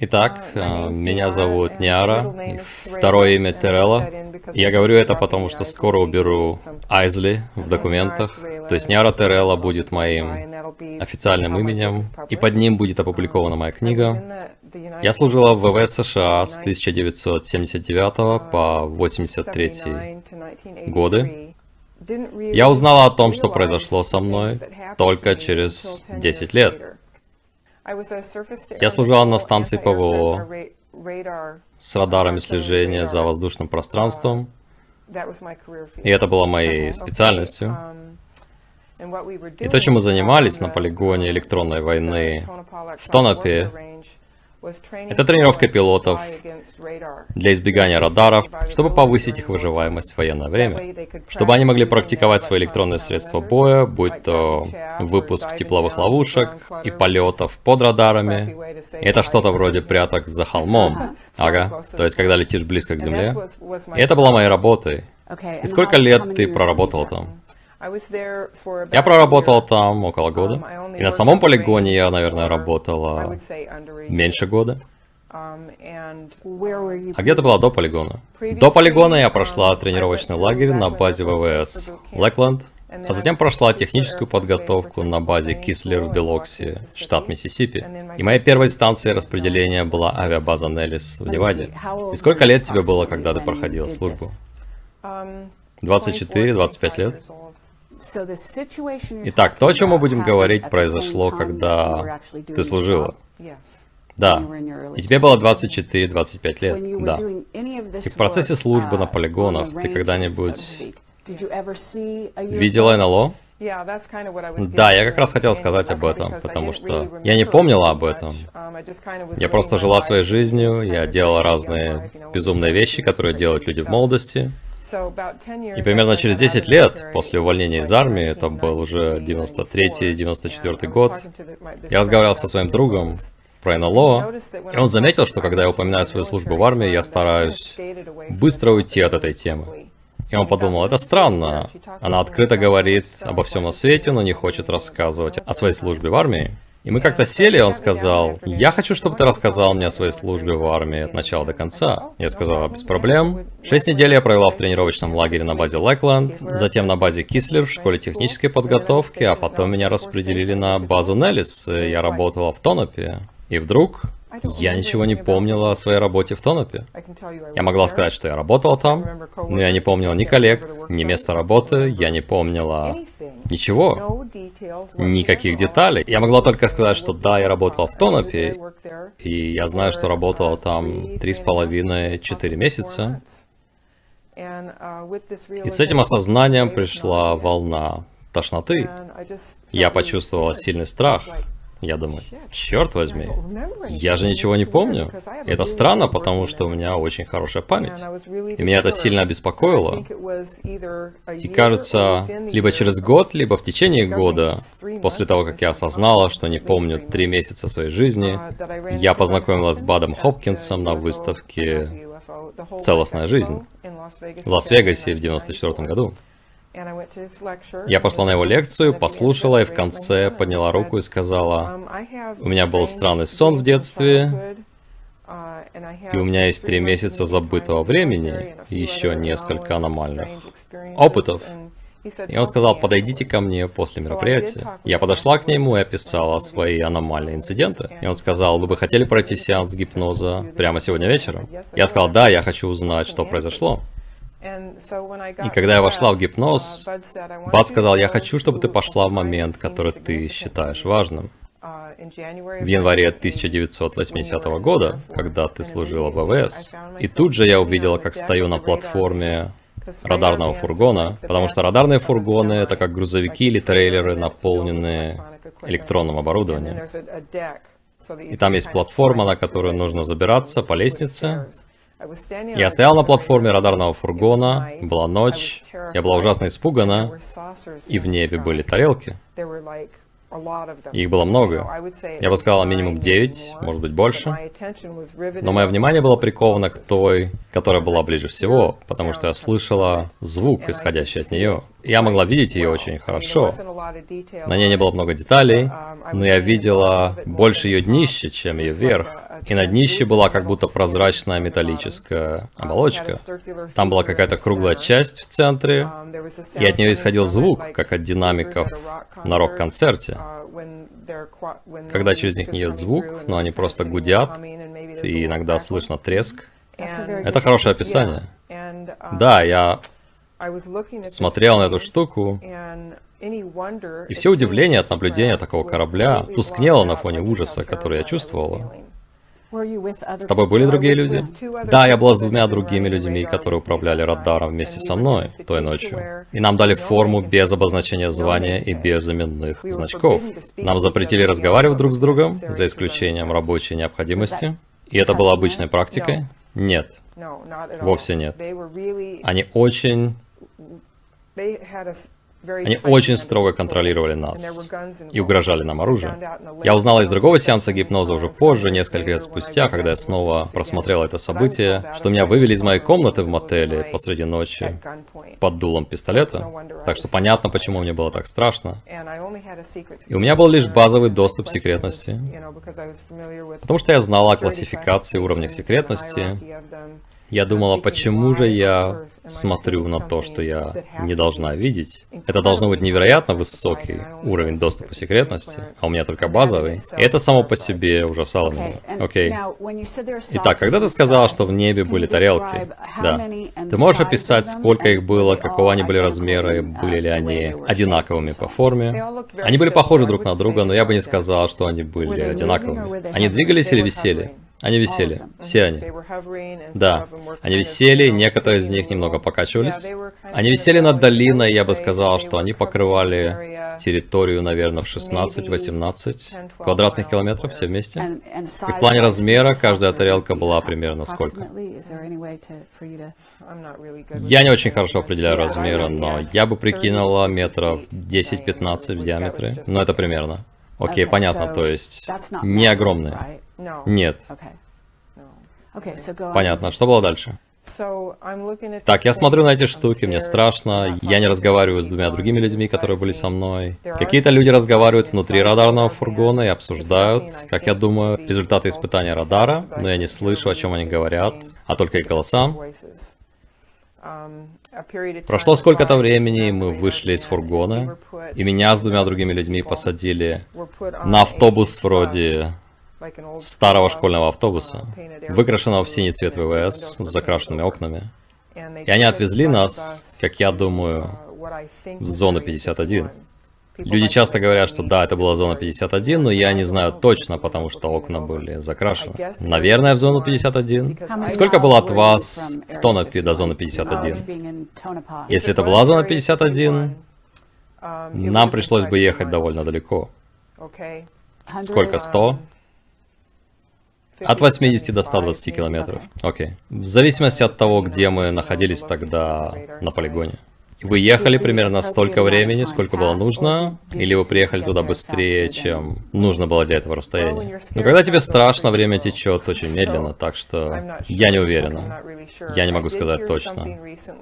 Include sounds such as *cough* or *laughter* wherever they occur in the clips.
Итак, э, меня зовут Ниара, второе имя Терелла. Я говорю это потому, что скоро уберу Айзли в документах. То есть Ниара Терелла будет моим официальным именем, и под ним будет опубликована моя книга. Я служила в ВВС США с 1979 по 83 годы. Я узнала о том, что произошло со мной, только через 10 лет. Я служила на станции ПВО с радарами слежения за воздушным пространством, и это было моей специальностью. И то, чем мы занимались на полигоне электронной войны в Тонопе, это тренировка пилотов для избегания радаров, чтобы повысить их выживаемость в военное время, чтобы они могли практиковать свои электронные средства боя, будь то выпуск тепловых ловушек и полетов под радарами. И это что-то вроде пряток за холмом. *laughs* Ага, то есть когда летишь близко к земле. И это была моей работой. И сколько лет ты проработал там? Я проработал там около года. Um, И на самом полигоне я, наверное, работала меньше года. Um, а где ты была до полигона? До полигона я прошла тренировочный лагерь на базе ВВС Лэкленд, а затем прошла техническую подготовку на базе Кислер в Белокси, штат Миссисипи. И моей первой станцией распределения была авиабаза Неллис в Неваде. И сколько лет тебе было, когда ты проходила службу? 24-25 um, лет? Итак, то, о чем мы будем говорить, произошло, когда ты служила. Да. И тебе было 24-25 лет. Да. И в процессе службы на uh, полигонах ты когда-нибудь видела НЛО? Да, я как раз хотел сказать об этом, потому что я не помнила об этом. Um, я просто жила своей жизнью, я делала разные безумные вещи, которые делают люди в молодости. И примерно через 10 лет после увольнения из армии, это был уже 93-94 год, я разговаривал со своим другом про НЛО, и он заметил, что когда я упоминаю свою службу в армии, я стараюсь быстро уйти от этой темы. И он подумал, это странно. Она открыто говорит обо всем на свете, но не хочет рассказывать о своей службе в армии. И мы как-то сели, он сказал, я хочу, чтобы ты рассказал мне о своей службе в армии от начала до конца. Я сказал, без проблем. Шесть недель я провела в тренировочном лагере на базе Лэкленд, затем на базе Кислер в школе технической подготовки, а потом меня распределили на базу Неллис, я работала в Тонопе. И вдруг я ничего не помнила о своей работе в Тонопе. Я могла сказать, что я работала там, но я не помнила ни коллег, ни места работы, я не помнила ничего, никаких деталей. Я могла только сказать, что да, я работала в Тонопе, и я знаю, что работала там три с половиной, четыре месяца. И с этим осознанием пришла волна тошноты. Я почувствовала сильный страх. Я думаю, черт возьми, я же ничего не помню. это странно, потому что у меня очень хорошая память. И меня это сильно обеспокоило. И кажется, либо через год, либо в течение года, после того, как я осознала, что не помню три месяца своей жизни, я познакомилась с Бадом Хопкинсом на выставке «Целостная жизнь» в Лас-Вегасе в 94 году. Я пошла на его лекцию, послушала и в конце подняла руку и сказала, um, у меня был странный сон в детстве, uh, и у меня есть три месяца забытого времени и еще несколько аномальных опытов. И он сказал, подойдите ко мне после мероприятия. Я подошла к нему и описала свои аномальные инциденты. И он сказал, вы бы хотели пройти сеанс гипноза прямо сегодня вечером? Я сказал, да, я хочу узнать, что произошло. И когда я вошла в гипноз, uh, Бад сказал, я хочу, чтобы ты пошла в момент, который ты считаешь важным. Uh, в январе 1980 года, когда ты служила в ВВС. И тут же я увидела, как стою на платформе радарного фургона, потому что радарные фургоны — это как грузовики или трейлеры, наполненные электронным оборудованием. И там есть платформа, на которую нужно забираться по лестнице, я стоял на платформе радарного фургона, была ночь, я была ужасно испугана, и в небе были тарелки. Их было много. Я бы сказала минимум 9, может быть больше. Но мое внимание было приковано к той, которая была ближе всего, потому что я слышала звук, исходящий от нее. Я могла видеть ее очень хорошо. На ней не было много деталей, но я видела больше ее днище, чем ее верх. И на днище была как будто прозрачная металлическая оболочка. Там была какая-то круглая часть в центре, и от нее исходил звук, как от динамиков на рок-концерте. Когда через них не идет звук, но они просто гудят, и иногда слышно треск. Это хорошее описание. Да, я смотрел на эту штуку, и все удивление от наблюдения такого корабля тускнело на фоне ужаса, который я чувствовала. С тобой были другие люди? Да, я была с двумя другими людьми, которые управляли радаром вместе со мной той ночью. И нам дали форму без обозначения звания и без именных значков. Нам запретили разговаривать друг с другом, за исключением рабочей необходимости. И это было обычной практикой? Нет. Вовсе нет. Они очень они очень строго контролировали нас и угрожали нам оружием. Я узнала из другого сеанса гипноза уже позже, несколько лет спустя, когда я снова просмотрел это событие, что меня вывели из моей комнаты в мотеле посреди ночи под дулом пистолета. Так что понятно, почему мне было так страшно. И у меня был лишь базовый доступ к секретности. Потому что я знала о классификации уровнях секретности, я думала, почему же я смотрю на то, что я не должна видеть. Это должно быть невероятно высокий уровень доступа секретности, а у меня только базовый. И это само по себе ужасало меня. Окей. Итак, когда ты сказала, что в небе были тарелки, да, ты можешь описать, сколько их было, какого они были размера, и были ли они одинаковыми по форме? Они были похожи друг на друга, но я бы не сказал, что они были одинаковыми. Они двигались или висели? Они висели, все они. Да, они висели, некоторые из них немного покачивались. Они висели над долиной, я бы сказал, что они покрывали территорию, наверное, в 16-18 квадратных километров все вместе. И в плане размера каждая тарелка была примерно сколько? Я не очень хорошо определяю размеры, но я бы прикинула метров 10-15 в диаметре. Но это примерно. Окей, понятно, то есть не огромные. Нет. Понятно. Что было дальше? Так, я смотрю на эти штуки, мне страшно, я не разговариваю с двумя другими людьми, которые были со мной. Какие-то люди разговаривают внутри радарного фургона и обсуждают, как я думаю, результаты испытания радара, но я не слышу, о чем они говорят, а только их голоса. Прошло сколько-то времени, мы вышли из фургона, и меня с двумя другими людьми посадили на автобус вроде старого школьного автобуса, выкрашенного в синий цвет ВВС с закрашенными окнами. И они отвезли нас, как я думаю, в зону 51. Люди часто говорят, что да, это была зона 51, но я не знаю точно, потому что окна были закрашены. Наверное, в зону 51. И сколько было от вас в Тонопе до зоны 51? Если это была зона 51, нам пришлось бы ехать довольно далеко. Сколько? 100? От 80 до 120 километров. Окей. В зависимости от того, где мы находились тогда на полигоне. Вы ехали примерно столько времени, сколько было нужно, или вы приехали туда быстрее, чем нужно было для этого расстояния? Но когда тебе страшно, время течет очень медленно, так что я не уверена. Я не могу сказать точно.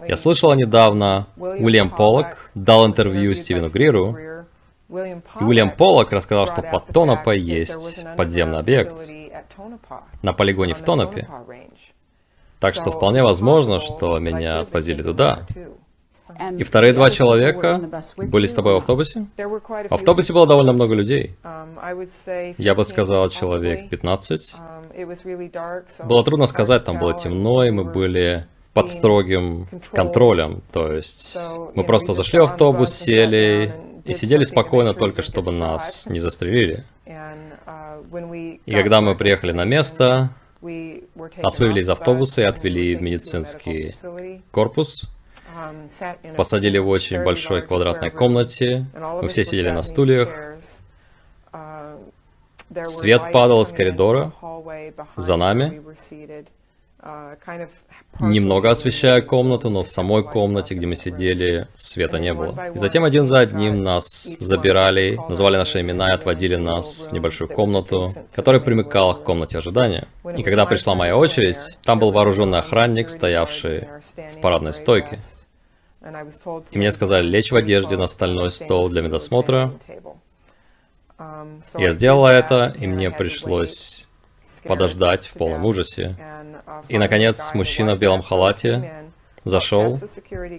Я слышала недавно, Уильям Поллок дал интервью Стивену Гриру, и Уильям Поллок рассказал, что под Тонопой есть подземный объект на полигоне в Тонопе. Так что вполне возможно, что меня отвозили туда. И вторые два человека были с тобой в автобусе? В автобусе было довольно много людей. Я бы сказал, человек 15. Было трудно сказать, там было темно, и мы были под строгим контролем. То есть мы просто зашли в автобус, сели и сидели спокойно, только чтобы нас не застрелили. И когда мы приехали на место, нас вывели из автобуса и отвели в медицинский корпус. Посадили в очень большой квадратной комнате. Мы все сидели на стульях. Свет падал из коридора за нами немного освещая комнату, но в самой комнате, где мы сидели, света не было. И затем один за одним нас забирали, называли наши имена и отводили нас в небольшую комнату, которая примыкала к комнате ожидания. И когда пришла моя очередь, там был вооруженный охранник, стоявший в парадной стойке. И мне сказали лечь в одежде на стальной стол для медосмотра. Я сделала это, и мне пришлось подождать в полном ужасе. И, наконец, мужчина в белом халате зашел,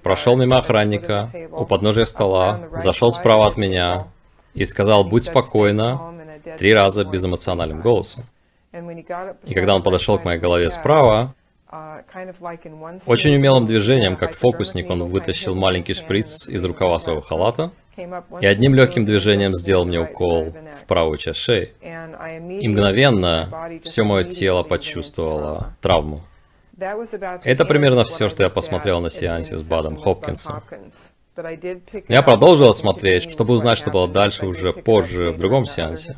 прошел мимо охранника, у подножия стола, зашел справа от меня и сказал «Будь спокойна» три раза безэмоциональным голосом. И когда он подошел к моей голове справа, очень умелым движением, как фокусник, он вытащил маленький шприц из рукава своего халата и одним легким движением сделал мне укол в правую часть шеи. И мгновенно все мое тело почувствовало травму. Это примерно все, что я посмотрел на сеансе с Бадом Хопкинсом. Я продолжил смотреть, чтобы узнать, что было дальше уже позже в другом сеансе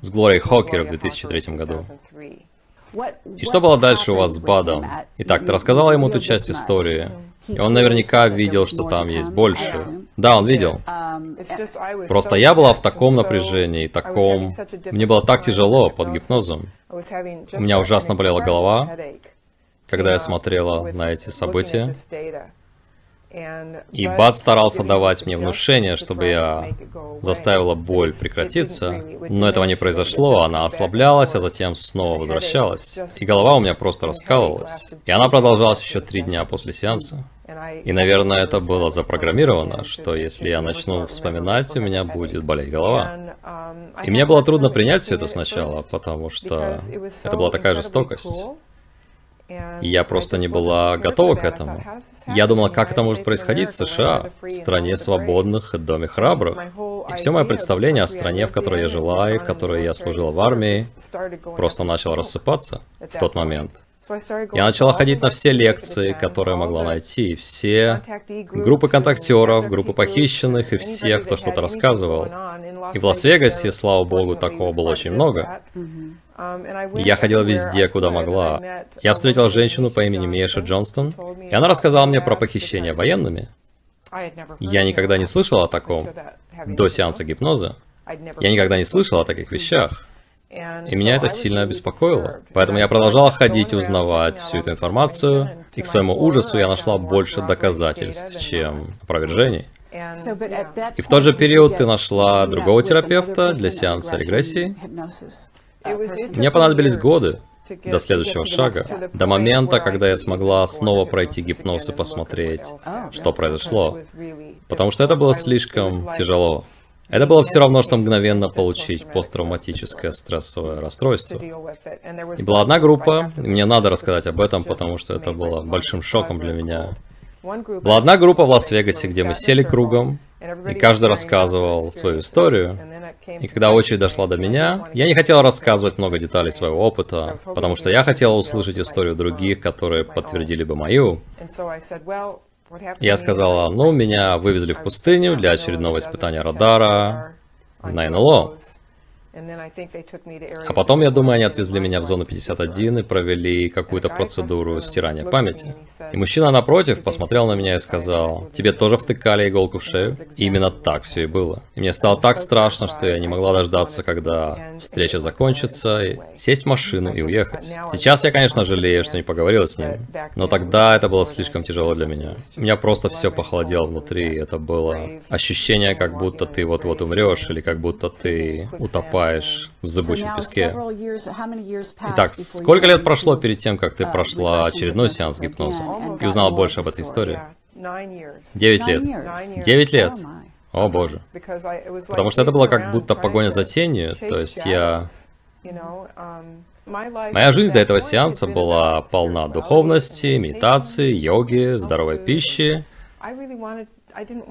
с Глорией Хокер в 2003 году. И что было дальше у вас с Бадом? Итак, ты рассказала ему ту часть истории, и он наверняка видел, что там есть больше. Да, он видел. Просто я была в таком напряжении, таком... Мне было так тяжело под гипнозом. У меня ужасно болела голова, когда я смотрела на эти события. И Бад старался давать мне внушение, чтобы я заставила боль прекратиться, но этого не произошло, она ослаблялась, а затем снова возвращалась. И голова у меня просто раскалывалась. И она продолжалась еще три дня после сеанса. И, наверное, это было запрограммировано, что если я начну вспоминать, у меня будет болеть голова. И мне было трудно принять все это сначала, потому что это была такая жестокость. И я просто не была готова к этому. Я думала, как это может происходить в США, в стране свободных и доме храбрых. И все мое представление о стране, в которой я жила и в которой я служила в армии, просто начало рассыпаться в тот момент. Я начала ходить на все лекции, которые могла найти, все группы контактеров, группы похищенных и всех, кто что-то рассказывал. И в Лас-Вегасе, слава богу, такого было очень много. Я ходила везде, куда могла. Я встретила женщину по имени Меша Джонстон, и она рассказала мне про похищение военными. Я никогда не слышала о таком до сеанса гипноза. Я никогда не слышала о таких вещах. И меня это сильно обеспокоило. Поэтому я продолжала ходить и узнавать всю эту информацию, и к своему ужасу я нашла больше доказательств, чем опровержений. И в тот же период ты нашла другого терапевта для сеанса регрессии? Мне понадобились годы до следующего шага, до момента, когда я смогла снова пройти гипноз и посмотреть, что произошло. Потому что это было слишком тяжело. Это было все равно, что мгновенно получить посттравматическое стрессовое расстройство. И была одна группа, и мне надо рассказать об этом, потому что это было большим шоком для меня. Была одна группа в Лас-Вегасе, где мы сели кругом, и каждый рассказывал свою историю. И когда очередь дошла до меня, я не хотел рассказывать много деталей своего опыта, потому что я хотел услышать историю других, которые подтвердили бы мою. Я сказала, ну, меня вывезли в пустыню для очередного испытания радара на НЛО. А потом, я думаю, они отвезли меня в зону 51 и провели какую-то процедуру стирания памяти. И мужчина напротив посмотрел на меня и сказал, тебе тоже втыкали иголку в шею? И именно так все и было. И мне стало так страшно, что я не могла дождаться, когда встреча закончится, и сесть в машину и уехать. Сейчас я, конечно, жалею, что не поговорила с ним, но тогда это было слишком тяжело для меня. У меня просто все похолодело внутри, это было ощущение, как будто ты вот-вот умрешь, или как будто ты утопаешь утопаешь в зыбучем песке. Итак, сколько лет прошло перед тем, как ты uh, прошла очередной сеанс гипноза и узнала больше об этой истории? Девять лет. Девять лет. Oh О боже. Потому что это было как будто погоня за тенью, то есть я... Um, Моя жизнь до этого сеанса была полна духовности, медитации, йоги, здоровой пищи.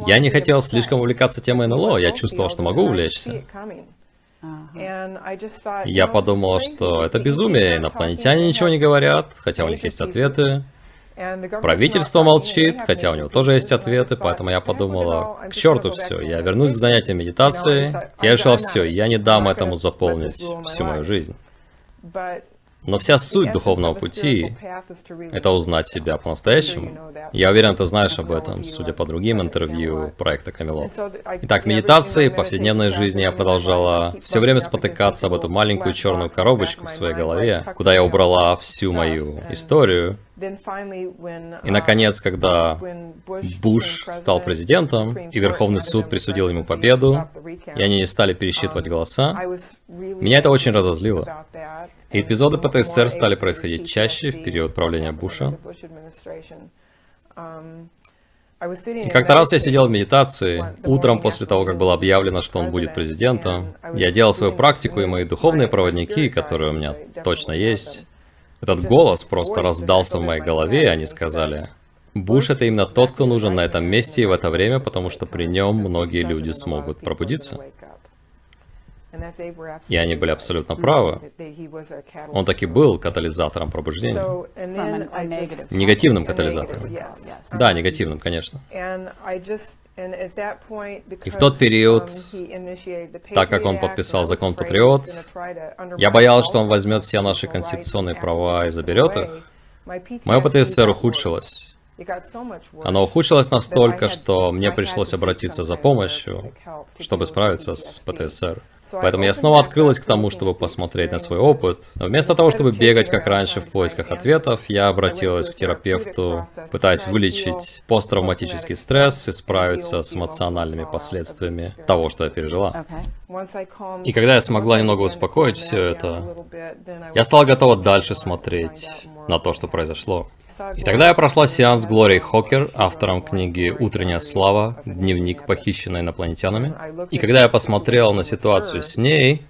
Я не хотел слишком увлекаться темой НЛО, я чувствовал, что могу увлечься. Я подумал, что это безумие, инопланетяне ничего не говорят, хотя у них есть ответы. Правительство молчит, хотя у него тоже есть ответы, поэтому я подумала, к черту все, я вернусь к занятиям медитации. Я решила все, я не дам этому заполнить всю мою жизнь. Но вся суть духовного пути — это узнать себя по-настоящему. Я уверен, ты знаешь об этом, судя по другим интервью проекта Камелот. Итак, медитации, повседневной жизни я продолжала все время спотыкаться об эту маленькую черную коробочку в своей голове, куда я убрала всю мою историю, и, наконец, когда Буш стал президентом, и Верховный суд присудил ему победу, и они не стали пересчитывать голоса, меня это очень разозлило. Эпизоды ПТСР стали происходить чаще в период правления Буша. И как-то раз я сидел в медитации, утром после того, как было объявлено, что он будет президентом. Я делал свою практику, и мои духовные проводники, которые у меня точно есть, этот голос просто раздался в моей голове, и они сказали, Буш это именно тот, кто нужен на этом месте и в это время, потому что при нем многие люди смогут пробудиться. И они были абсолютно правы. Он таки был катализатором пробуждения. Негативным катализатором. Да, негативным, конечно. И в тот период, так как он подписал закон Патриот, я боялся, что он возьмет все наши конституционные права и заберет их. Мое ПТСР ухудшилось. Оно ухудшилось настолько, что мне пришлось обратиться за помощью, чтобы справиться с ПТСР. Поэтому я снова открылась к тому, чтобы посмотреть на свой опыт. Но вместо того, чтобы бегать, как раньше, в поисках ответов, я обратилась к терапевту, пытаясь вылечить посттравматический стресс и справиться с эмоциональными последствиями того, что я пережила. И когда я смогла немного успокоить все это, я стала готова дальше смотреть на то, что произошло. И тогда я прошла сеанс Глории Хокер, автором книги «Утренняя слава. Дневник, похищенный инопланетянами». И когда я посмотрел на ситуацию с ней,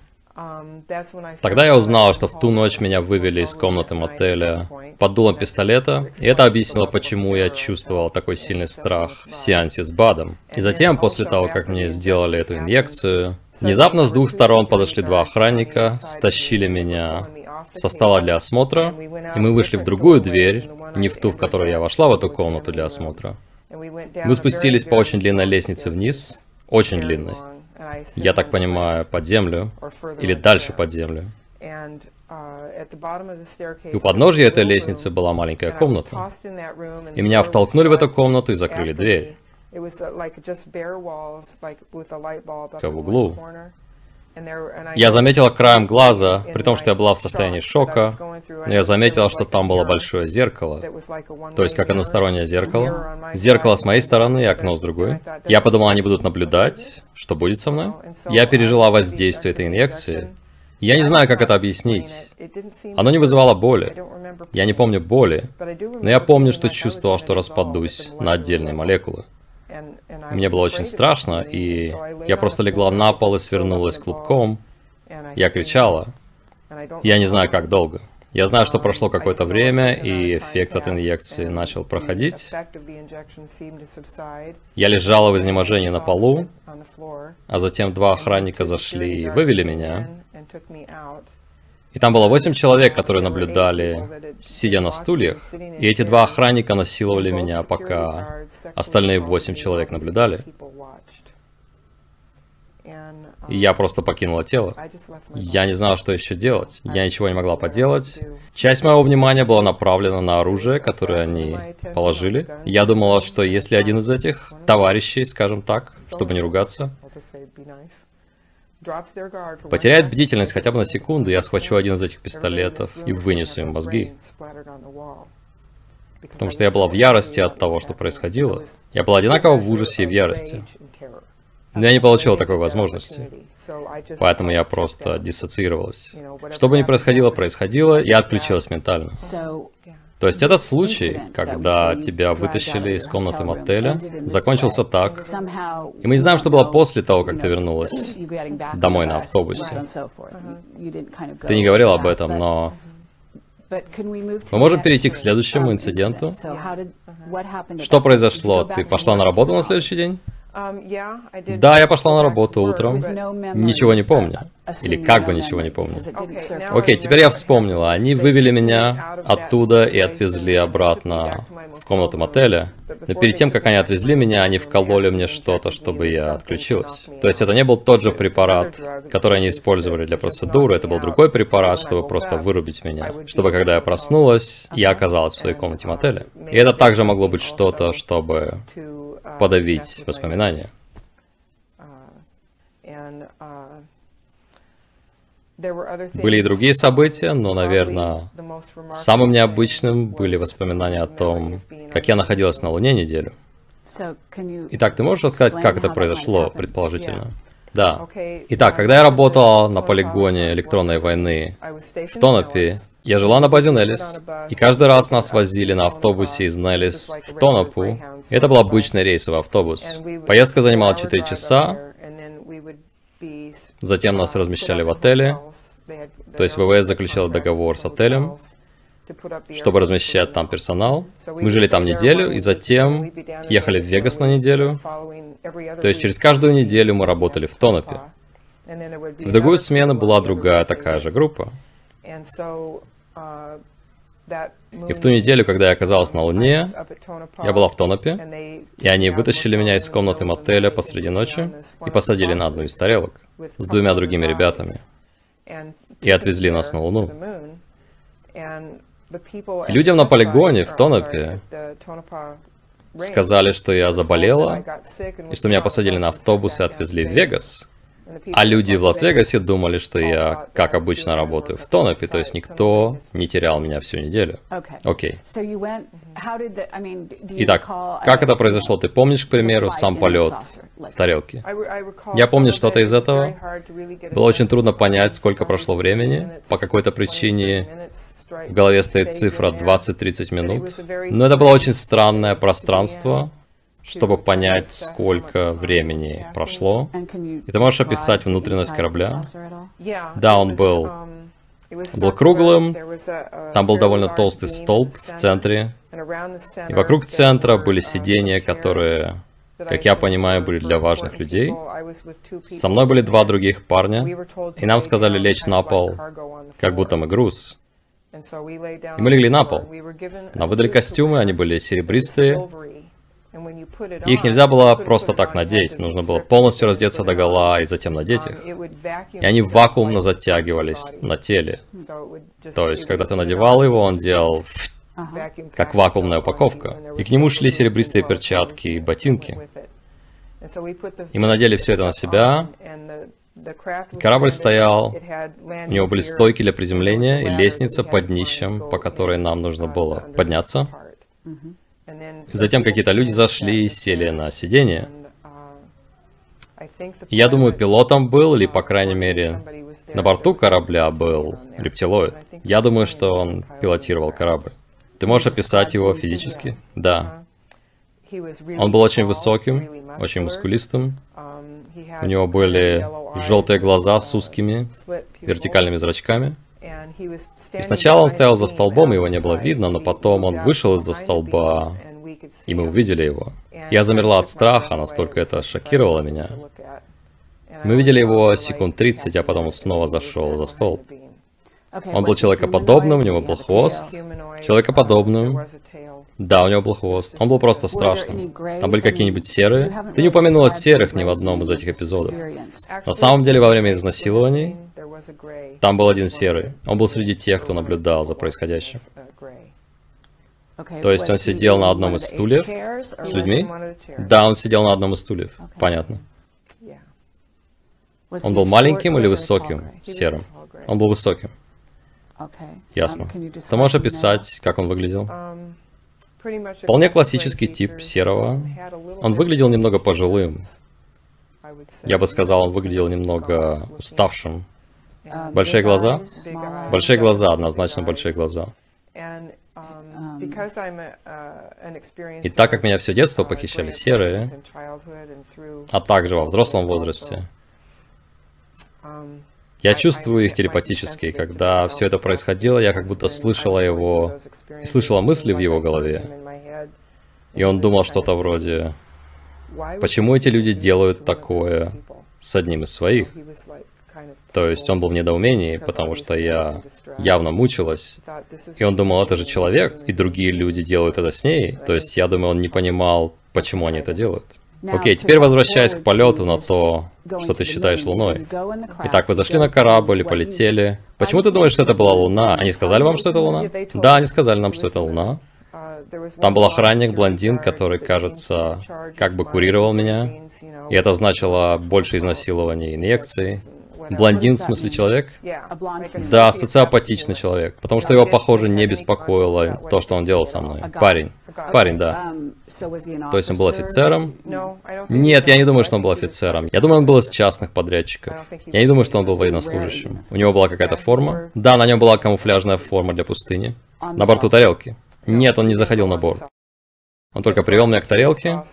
Тогда я узнал, что в ту ночь меня вывели из комнаты мотеля под дулом пистолета, и это объяснило, почему я чувствовал такой сильный страх в сеансе с БАДом. И затем, после того, как мне сделали эту инъекцию, внезапно с двух сторон подошли два охранника, стащили меня со стола для осмотра, и мы вышли в другую дверь, не в ту, в которую я вошла в эту комнату для осмотра. Мы спустились по очень длинной лестнице вниз, очень длинной. Я так понимаю, под землю, или дальше под землю. И у подножья этой лестницы была маленькая комната. И меня втолкнули в эту комнату и закрыли дверь. В углу. Я заметила краем глаза, при том, что я была в состоянии шока, я заметила, что там было большое зеркало. То есть, как одностороннее зеркало. Зеркало с моей стороны и окно с другой. Я подумала, они будут наблюдать, что будет со мной. Я пережила воздействие этой инъекции. Я не знаю, как это объяснить. Оно не вызывало боли. Я не помню боли, но я помню, что чувствовал, что распадусь на отдельные молекулы. Мне было очень страшно, и я просто легла на пол и свернулась клубком. Я кричала. Я не знаю, как долго. Я знаю, что прошло какое-то время, и эффект от инъекции начал проходить. Я лежала в изнеможении на полу, а затем два охранника зашли и вывели меня. И там было восемь человек, которые наблюдали, сидя на стульях. И эти два охранника насиловали меня, пока остальные восемь человек наблюдали. И я просто покинула тело. Я не знала, что еще делать. Я ничего не могла поделать. Часть моего внимания была направлена на оружие, которое они положили. Я думала, что если один из этих товарищей, скажем так, чтобы не ругаться, Потеряет бдительность хотя бы на секунду, я схвачу один из этих пистолетов и вынесу им мозги. Потому что я была в ярости от того, что происходило. Я был одинаково в ужасе и в ярости. Но я не получил такой возможности. Поэтому я просто диссоциировалась. Что бы ни происходило, происходило, я отключилась ментально. То есть этот случай, когда тебя вытащили из комнаты мотеля, закончился так. И мы не знаем, что было после того, как ты вернулась домой на автобусе. Ты не говорил об этом, но... Мы можем перейти к следующему инциденту. Что произошло? Ты пошла на работу на следующий день? Um, да, я пошла на работу утром. Ничего не помню. Или как бы ничего не помню. Окей, теперь я вспомнила. Они вывели меня оттуда и отвезли обратно в комнату мотеля. Но перед тем, как они отвезли меня, они вкололи мне что-то, чтобы я отключилась. То есть это не был тот же препарат, который они использовали для процедуры, это был другой препарат, чтобы просто вырубить меня. Чтобы когда я проснулась, я оказалась в своей комнате мотеля. И это также могло быть что-то, чтобы подавить воспоминания. Были и другие события, но, наверное, самым необычным были воспоминания о том, как я находилась на Луне неделю. Итак, ты можешь рассказать, как это произошло, предположительно? Да. Итак, когда я работал на полигоне электронной войны в Тонопе, я жила на базе Неллис, и каждый раз нас возили на автобусе из Неллис в Тонопу. Это был обычный рейсовый автобус. Поездка занимала 4 часа, затем нас размещали в отеле, то есть ВВС заключила договор с отелем, чтобы размещать там персонал. Мы жили там неделю, и затем ехали в Вегас на неделю. То есть через каждую неделю мы работали в Тонопе. В другую смену была другая такая же группа. И в ту неделю, когда я оказалась на Луне, я была в Тонопе, и они вытащили меня из комнаты мотеля посреди ночи и посадили на одну из тарелок с двумя другими ребятами и отвезли нас на Луну. И людям на полигоне в Тонопе сказали, что я заболела, и что меня посадили на автобус и отвезли в Вегас. А люди в Лас-Вегасе думали, что я, как обычно, работаю в Тонопе, то есть никто не терял меня всю неделю. Окей. Итак, как это произошло? Ты помнишь, к примеру, сам полет в тарелке? Я помню что-то из этого. Было очень трудно понять, сколько прошло времени. По какой-то причине в голове стоит цифра 20-30 минут. Но это было очень странное пространство, чтобы понять, сколько времени прошло. И ты можешь описать внутренность корабля? Да, он был, был круглым, там был довольно толстый столб в центре, и вокруг центра были сиденья, которые, как я понимаю, были для важных людей. Со мной были два других парня, и нам сказали лечь на пол, как будто мы груз. И мы легли на пол. Нам выдали костюмы, они были серебристые, их нельзя было просто так надеть, нужно было полностью раздеться до гола и затем надеть их. И они вакуумно затягивались на теле. То есть, когда ты надевал его, он делал как вакуумная упаковка. И к нему шли серебристые перчатки и ботинки. И мы надели все это на себя. И корабль стоял, у него были стойки для приземления и лестница под днищем, по которой нам нужно было подняться. Затем какие-то люди зашли и сели на сиденье. Я думаю, пилотом был, или, по крайней мере, на борту корабля был рептилоид. Я думаю, что он пилотировал корабль. Ты можешь описать его физически? Да. Он был очень высоким, очень мускулистым. У него были желтые глаза с узкими вертикальными зрачками. И сначала он стоял за столбом, его не было видно, но потом он вышел из-за столба, и мы увидели его. Я замерла от страха, настолько это шокировало меня. Мы видели его секунд 30, а потом он снова зашел за столб. Он был человекоподобным, у него был хвост. Человекоподобным. Да, у него был хвост. Он был просто страшным. Там были какие-нибудь серые. Ты не упомянула серых ни в одном из этих эпизодов. На самом деле, во время изнасилований, там был один серый. Он был среди тех, кто наблюдал за происходящим. То есть он сидел на одном из стульев с людьми? Да, он сидел на одном из стульев. Понятно. Он был маленьким или высоким, серым? Он был высоким. Ясно. Ты можешь описать, как он выглядел? Вполне классический тип серого. Он выглядел немного пожилым. Я бы сказал, он выглядел немного уставшим. Большие глаза? Большие глаза, однозначно большие глаза. И так как меня все детство похищали серые, а также во взрослом возрасте, я чувствую их телепатически. Когда все это происходило, я как будто слышала его и слышала мысли в его голове. И он думал что-то вроде, почему эти люди делают такое с одним из своих? То есть он был в недоумении, потому что я явно мучилась. И он думал, это же человек, и другие люди делают это с ней. То есть я думаю, он не понимал, почему они это делают. Окей, теперь возвращаясь к полету на то, что ты считаешь Луной. Итак, вы зашли на корабль и полетели. Почему ты думаешь, что это была Луна? Они сказали вам, что это Луна? Да, они сказали нам, что это Луна. Там был охранник, блондин, который, кажется, как бы курировал меня. И это значило больше изнасилований инъекций. Блондин в смысле человек? Да, социопатичный человек. Потому что его, похоже, не беспокоило то, что он делал со мной. Парень. Парень, да. То есть он был офицером? Нет, я не думаю, что он был офицером. Я думаю, он был из частных подрядчиков. Я не думаю, что он был военнослужащим. У него была какая-то форма? Да, на нем была камуфляжная форма для пустыни. На борту тарелки. Нет, он не заходил на борт. Он только привел меня к тарелке,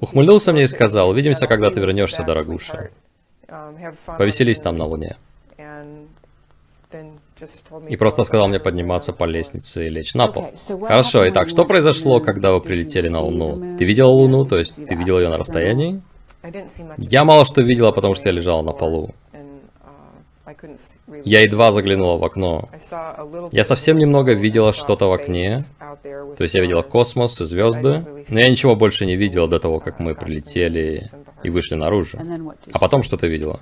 ухмыльнулся мне и сказал, увидимся, когда ты вернешься, дорогуша. Повеселись там на Луне. И просто сказал мне подниматься по лестнице и лечь на пол. Хорошо, итак, что произошло, когда вы прилетели на Луну? Ты видела Луну, то есть ты видел ее на расстоянии? Я мало что видела, потому что я лежала на полу. Я едва заглянула в окно. Я совсем немного видела что-то в окне. То есть я видела космос и звезды, но я ничего больше не видела до того, как мы прилетели и вышли наружу. А потом что ты видела?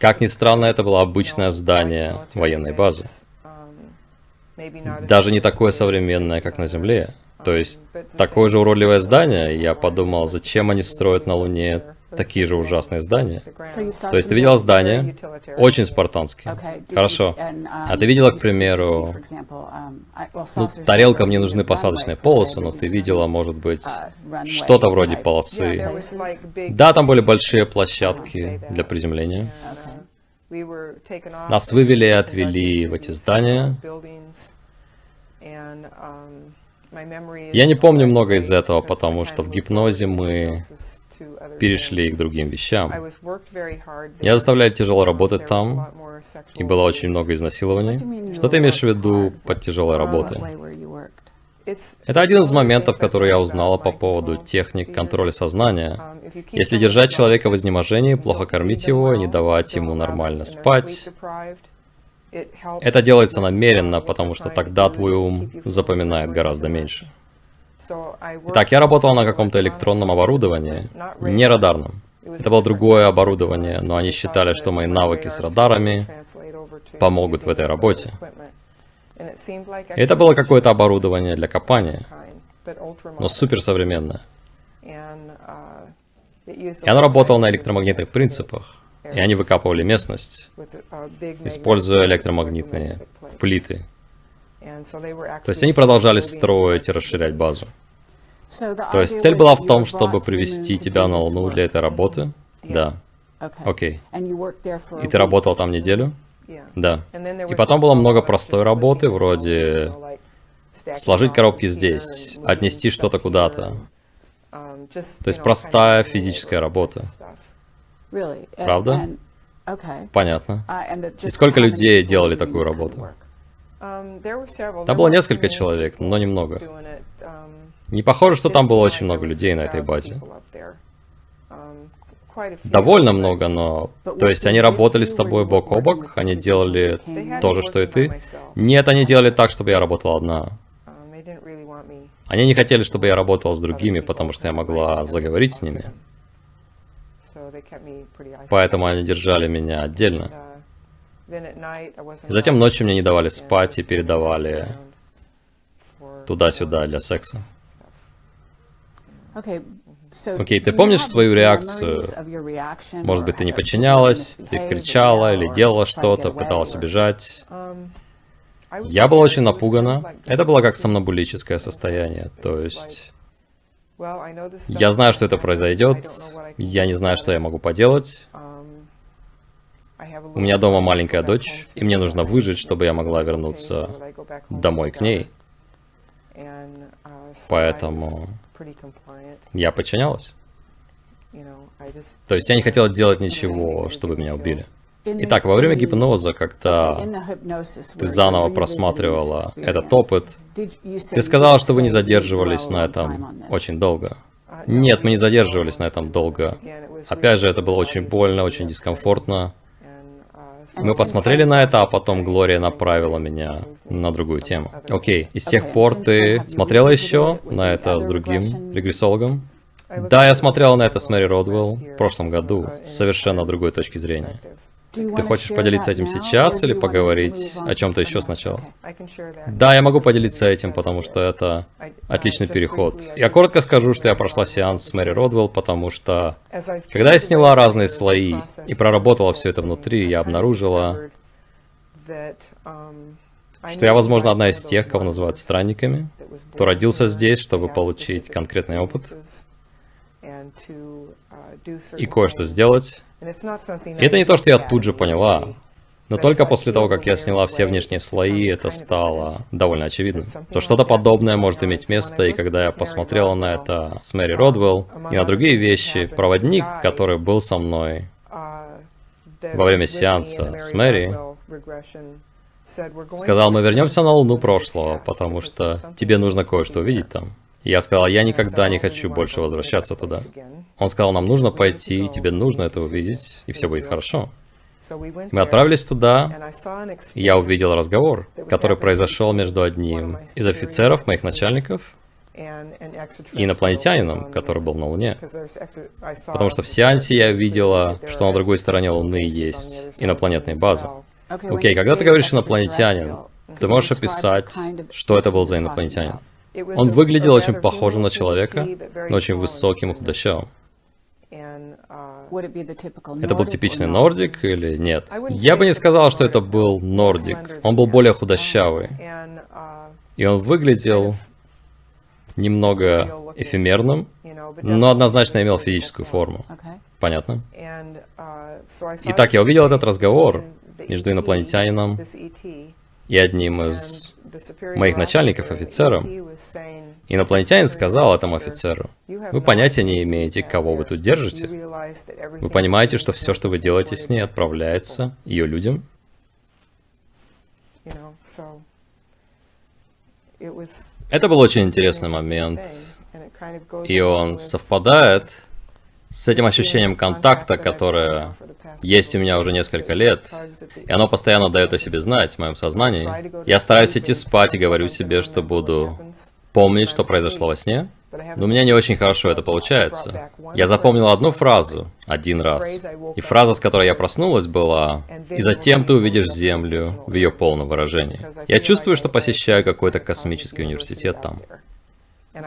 Как ни странно, это было обычное здание военной базы. Даже не такое современное, как на Земле. То есть, такое же уродливое здание, я подумал, зачем они строят на Луне такие же ужасные здания. То есть ты видела здание, очень спартанские. Хорошо. А ты видела, к примеру, ну, тарелкам не нужны посадочные полосы, но ты видела, может быть, что-то вроде полосы. Да, там были большие площадки для приземления. Нас вывели и отвели в эти здания. Я не помню много из этого, потому что в гипнозе мы перешли к другим вещам. Я заставляю тяжело работать там, и было очень много изнасилований. Что ты имеешь в виду под тяжелой работой? Это один из моментов, который я узнала по поводу техник контроля сознания. Если держать человека в изнеможении, плохо кормить его, не давать ему нормально спать, это делается намеренно, потому что тогда твой ум запоминает гораздо меньше. Итак, я работал на каком-то электронном оборудовании, не радарном. Это было другое оборудование, но они считали, что мои навыки с радарами помогут в этой работе. Это было какое-то оборудование для копания, но суперсовременное. И оно работало на электромагнитных принципах, и они выкапывали местность, используя электромагнитные плиты. То есть они продолжали строить и расширять базу. То есть цель была в том, чтобы привести тебя на Луну для этой работы? Да. Окей. И ты работал там неделю? Да. И потом было много простой работы, вроде сложить коробки здесь, отнести что-то куда-то. То есть простая физическая работа. Правда? Понятно. И сколько людей делали такую работу? Там было несколько человек, но немного. Не похоже, что там было очень много людей на этой базе. Довольно много, но... То есть они работали с тобой бок о бок, они делали то же, что и ты? Нет, они делали так, чтобы я работала одна. Они не хотели, чтобы я работала с другими, потому что я могла заговорить с ними. Поэтому они держали меня отдельно. Затем ночью мне не давали спать и передавали туда-сюда для секса. Окей, okay, ты помнишь свою реакцию? Может быть, ты не подчинялась, ты кричала или делала что-то, пыталась убежать. Um, Я была очень напугана. Это было как сомнобулическое состояние, то есть... Я знаю, что это произойдет, я не знаю, что я могу поделать. У меня дома маленькая дочь, и мне нужно выжить, чтобы я могла вернуться домой к ней. Поэтому я подчинялась. То есть я не хотела делать ничего, чтобы меня убили. Итак, во время гипноза, когда ты заново просматривала этот опыт, ты сказала, что вы не задерживались на этом очень долго. Нет, мы не задерживались на этом долго. Опять же, это было очень больно, очень дискомфортно. Мы посмотрели на это, а потом Глория направила меня на другую тему. Окей, и с тех пор ты смотрела еще на это с другим регрессологом? Да, я смотрела на это с Мэри Родвелл в прошлом году с совершенно другой точки зрения. Ты хочешь поделиться этим сейчас или поговорить о чем-то еще сначала? Да, я могу поделиться этим, потому что это отличный переход. Я коротко скажу, что я прошла сеанс с Мэри Родвелл, потому что когда я сняла разные слои и проработала все это внутри, я обнаружила, что я, возможно, одна из тех, кого называют странниками, кто родился здесь, чтобы получить конкретный опыт и кое-что сделать. И это не то, что я тут же поняла, но только после того, как я сняла все внешние слои, это стало довольно очевидно. То что-то подобное может иметь место, и когда я посмотрела на это с Мэри Родвелл и на другие вещи, проводник, который был со мной во время сеанса с Мэри, сказал, мы вернемся на Луну прошлого, потому что тебе нужно кое-что увидеть там. Я сказал, я никогда не хочу больше возвращаться туда. Он сказал, нам нужно пойти, тебе нужно это увидеть, и все будет хорошо. Мы отправились туда, и я увидел разговор, который произошел между одним из офицеров, моих начальников, и инопланетянином, который был на Луне. Потому что в сеансе я видела, что на другой стороне Луны есть инопланетные базы. Окей, когда ты говоришь инопланетянин, ты можешь описать, что это был за инопланетянин? Он выглядел очень похожим на человека, но очень высоким и худощавым. Это был типичный нордик или нет? Я бы не сказал, что это был нордик. Он был более худощавый. И он выглядел немного эфемерным, но однозначно имел физическую форму. Понятно? Итак, я увидел этот разговор между инопланетянином и одним из моих начальников, офицером. Инопланетянин сказал этому офицеру, вы понятия не имеете, кого вы тут держите. Вы понимаете, что все, что вы делаете с ней, отправляется ее людям? Это был очень интересный момент, и он совпадает с этим ощущением контакта, которое есть у меня уже несколько лет, и оно постоянно дает о себе знать в моем сознании. Я стараюсь идти спать и говорю себе, что буду помнить, что произошло во сне, но у меня не очень хорошо это получается. Я запомнил одну фразу один раз, и фраза, с которой я проснулась, была «И затем ты увидишь Землю в ее полном выражении». Я чувствую, что посещаю какой-то космический университет там.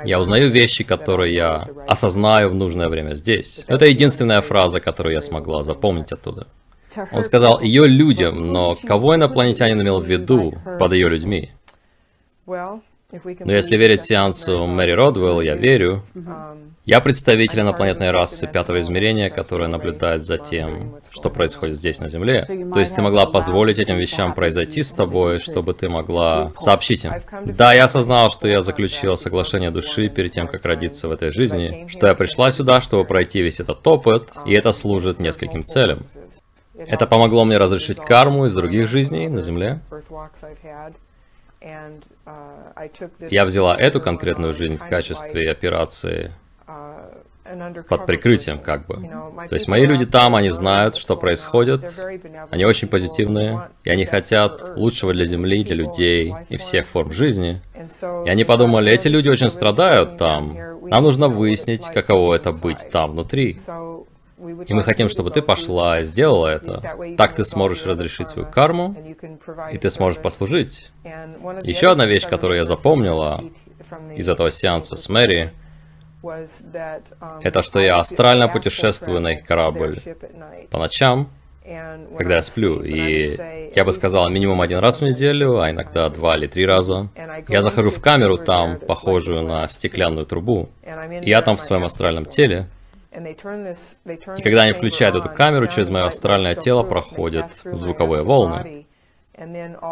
Я узнаю вещи, которые я осознаю в нужное время здесь. Это единственная фраза, которую я смогла запомнить оттуда. Он сказал ее людям, но кого инопланетянин имел в виду под ее людьми? Но если верить сеансу Мэри Родвелл, я верю, я представитель инопланетной расы пятого измерения, которая наблюдает за тем, что происходит здесь на Земле. То есть ты могла позволить этим вещам произойти с тобой, чтобы ты могла сообщить им. Да, я осознал, что я заключила соглашение души перед тем, как родиться в этой жизни, что я пришла сюда, чтобы пройти весь этот опыт, и это служит нескольким целям. Это помогло мне разрешить карму из других жизней на Земле. Я взяла эту конкретную жизнь в качестве операции под прикрытием, как бы. То есть мои люди там, они знают, что происходит, они очень позитивные, и они хотят лучшего для Земли, для людей и всех форм жизни. И они подумали, эти люди очень страдают там, нам нужно выяснить, каково это быть там внутри. И мы хотим, чтобы ты пошла и сделала это. Так ты сможешь разрешить свою карму, и ты сможешь послужить. Еще одна вещь, которую я запомнила из этого сеанса с Мэри, это что я астрально путешествую на их корабль по ночам, когда я сплю. И я бы сказал, минимум один раз в неделю, а иногда два или три раза. Я захожу в камеру там, похожую на стеклянную трубу. И я там в своем астральном теле, и когда они включают эту камеру, через мое астральное тело проходят звуковые волны.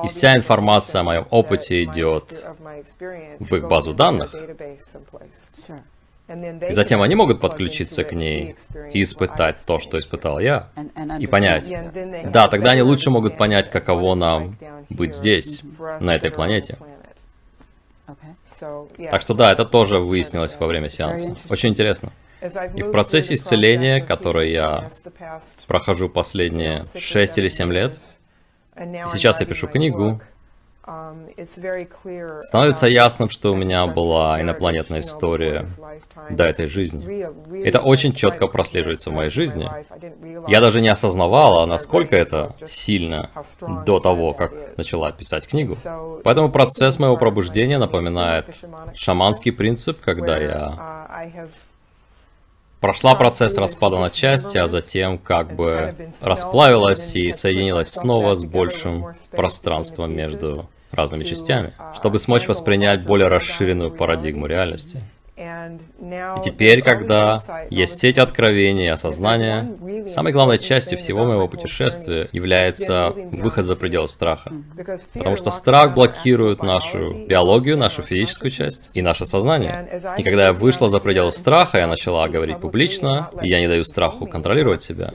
И вся информация о моем опыте идет в их базу данных. И затем они могут подключиться к ней и испытать то, что испытал я, и понять. Да, тогда они лучше могут понять, каково нам быть здесь, на этой планете. Так что да, это тоже выяснилось во время сеанса. Очень интересно. И в процессе исцеления, который я прохожу последние 6 или 7 лет, сейчас я пишу книгу, Становится ясным, что у меня была инопланетная история до этой жизни. Это очень четко прослеживается в моей жизни. Я даже не осознавала, насколько это сильно до того, как начала писать книгу. Поэтому процесс моего пробуждения напоминает шаманский принцип, когда я прошла процесс распада на части, а затем как бы расплавилась и соединилась снова с большим пространством между разными частями, чтобы смочь воспринять более расширенную парадигму реальности. И теперь, когда есть откровения и осознания, самой главной частью всего моего путешествия является выход за пределы страха. Потому что страх блокирует нашу биологию, нашу физическую часть и наше сознание. И когда я вышла за пределы страха, я начала говорить публично, и я не даю страху контролировать себя.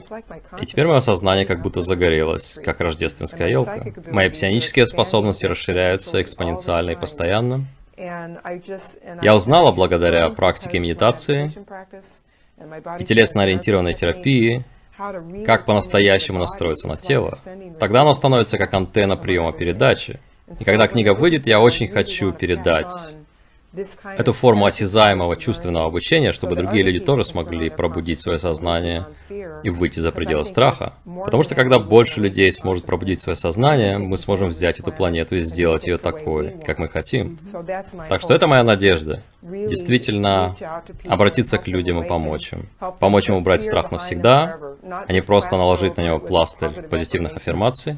И теперь мое сознание как будто загорелось, как рождественская елка. Мои псионические способности расширяются экспоненциально и постоянно. Я узнала благодаря практике медитации и телесно-ориентированной терапии, как по-настоящему настроиться на тело. Тогда оно становится как антенна приема передачи. И когда книга выйдет, я очень хочу передать эту форму осязаемого чувственного обучения, чтобы другие люди тоже смогли пробудить свое сознание и выйти за пределы страха. Потому что когда больше людей сможет пробудить свое сознание, мы сможем взять эту планету и сделать ее такой, как мы хотим. Так что это моя надежда. Действительно, обратиться к людям и помочь им. Помочь им убрать страх навсегда, а не просто наложить на него пластырь позитивных аффирмаций.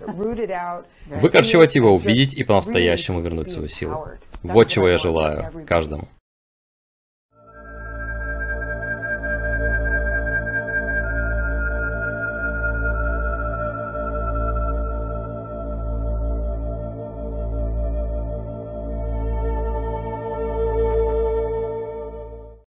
Выкорчевать его, увидеть и по-настоящему вернуть свою силу. Вот чего я желаю каждому.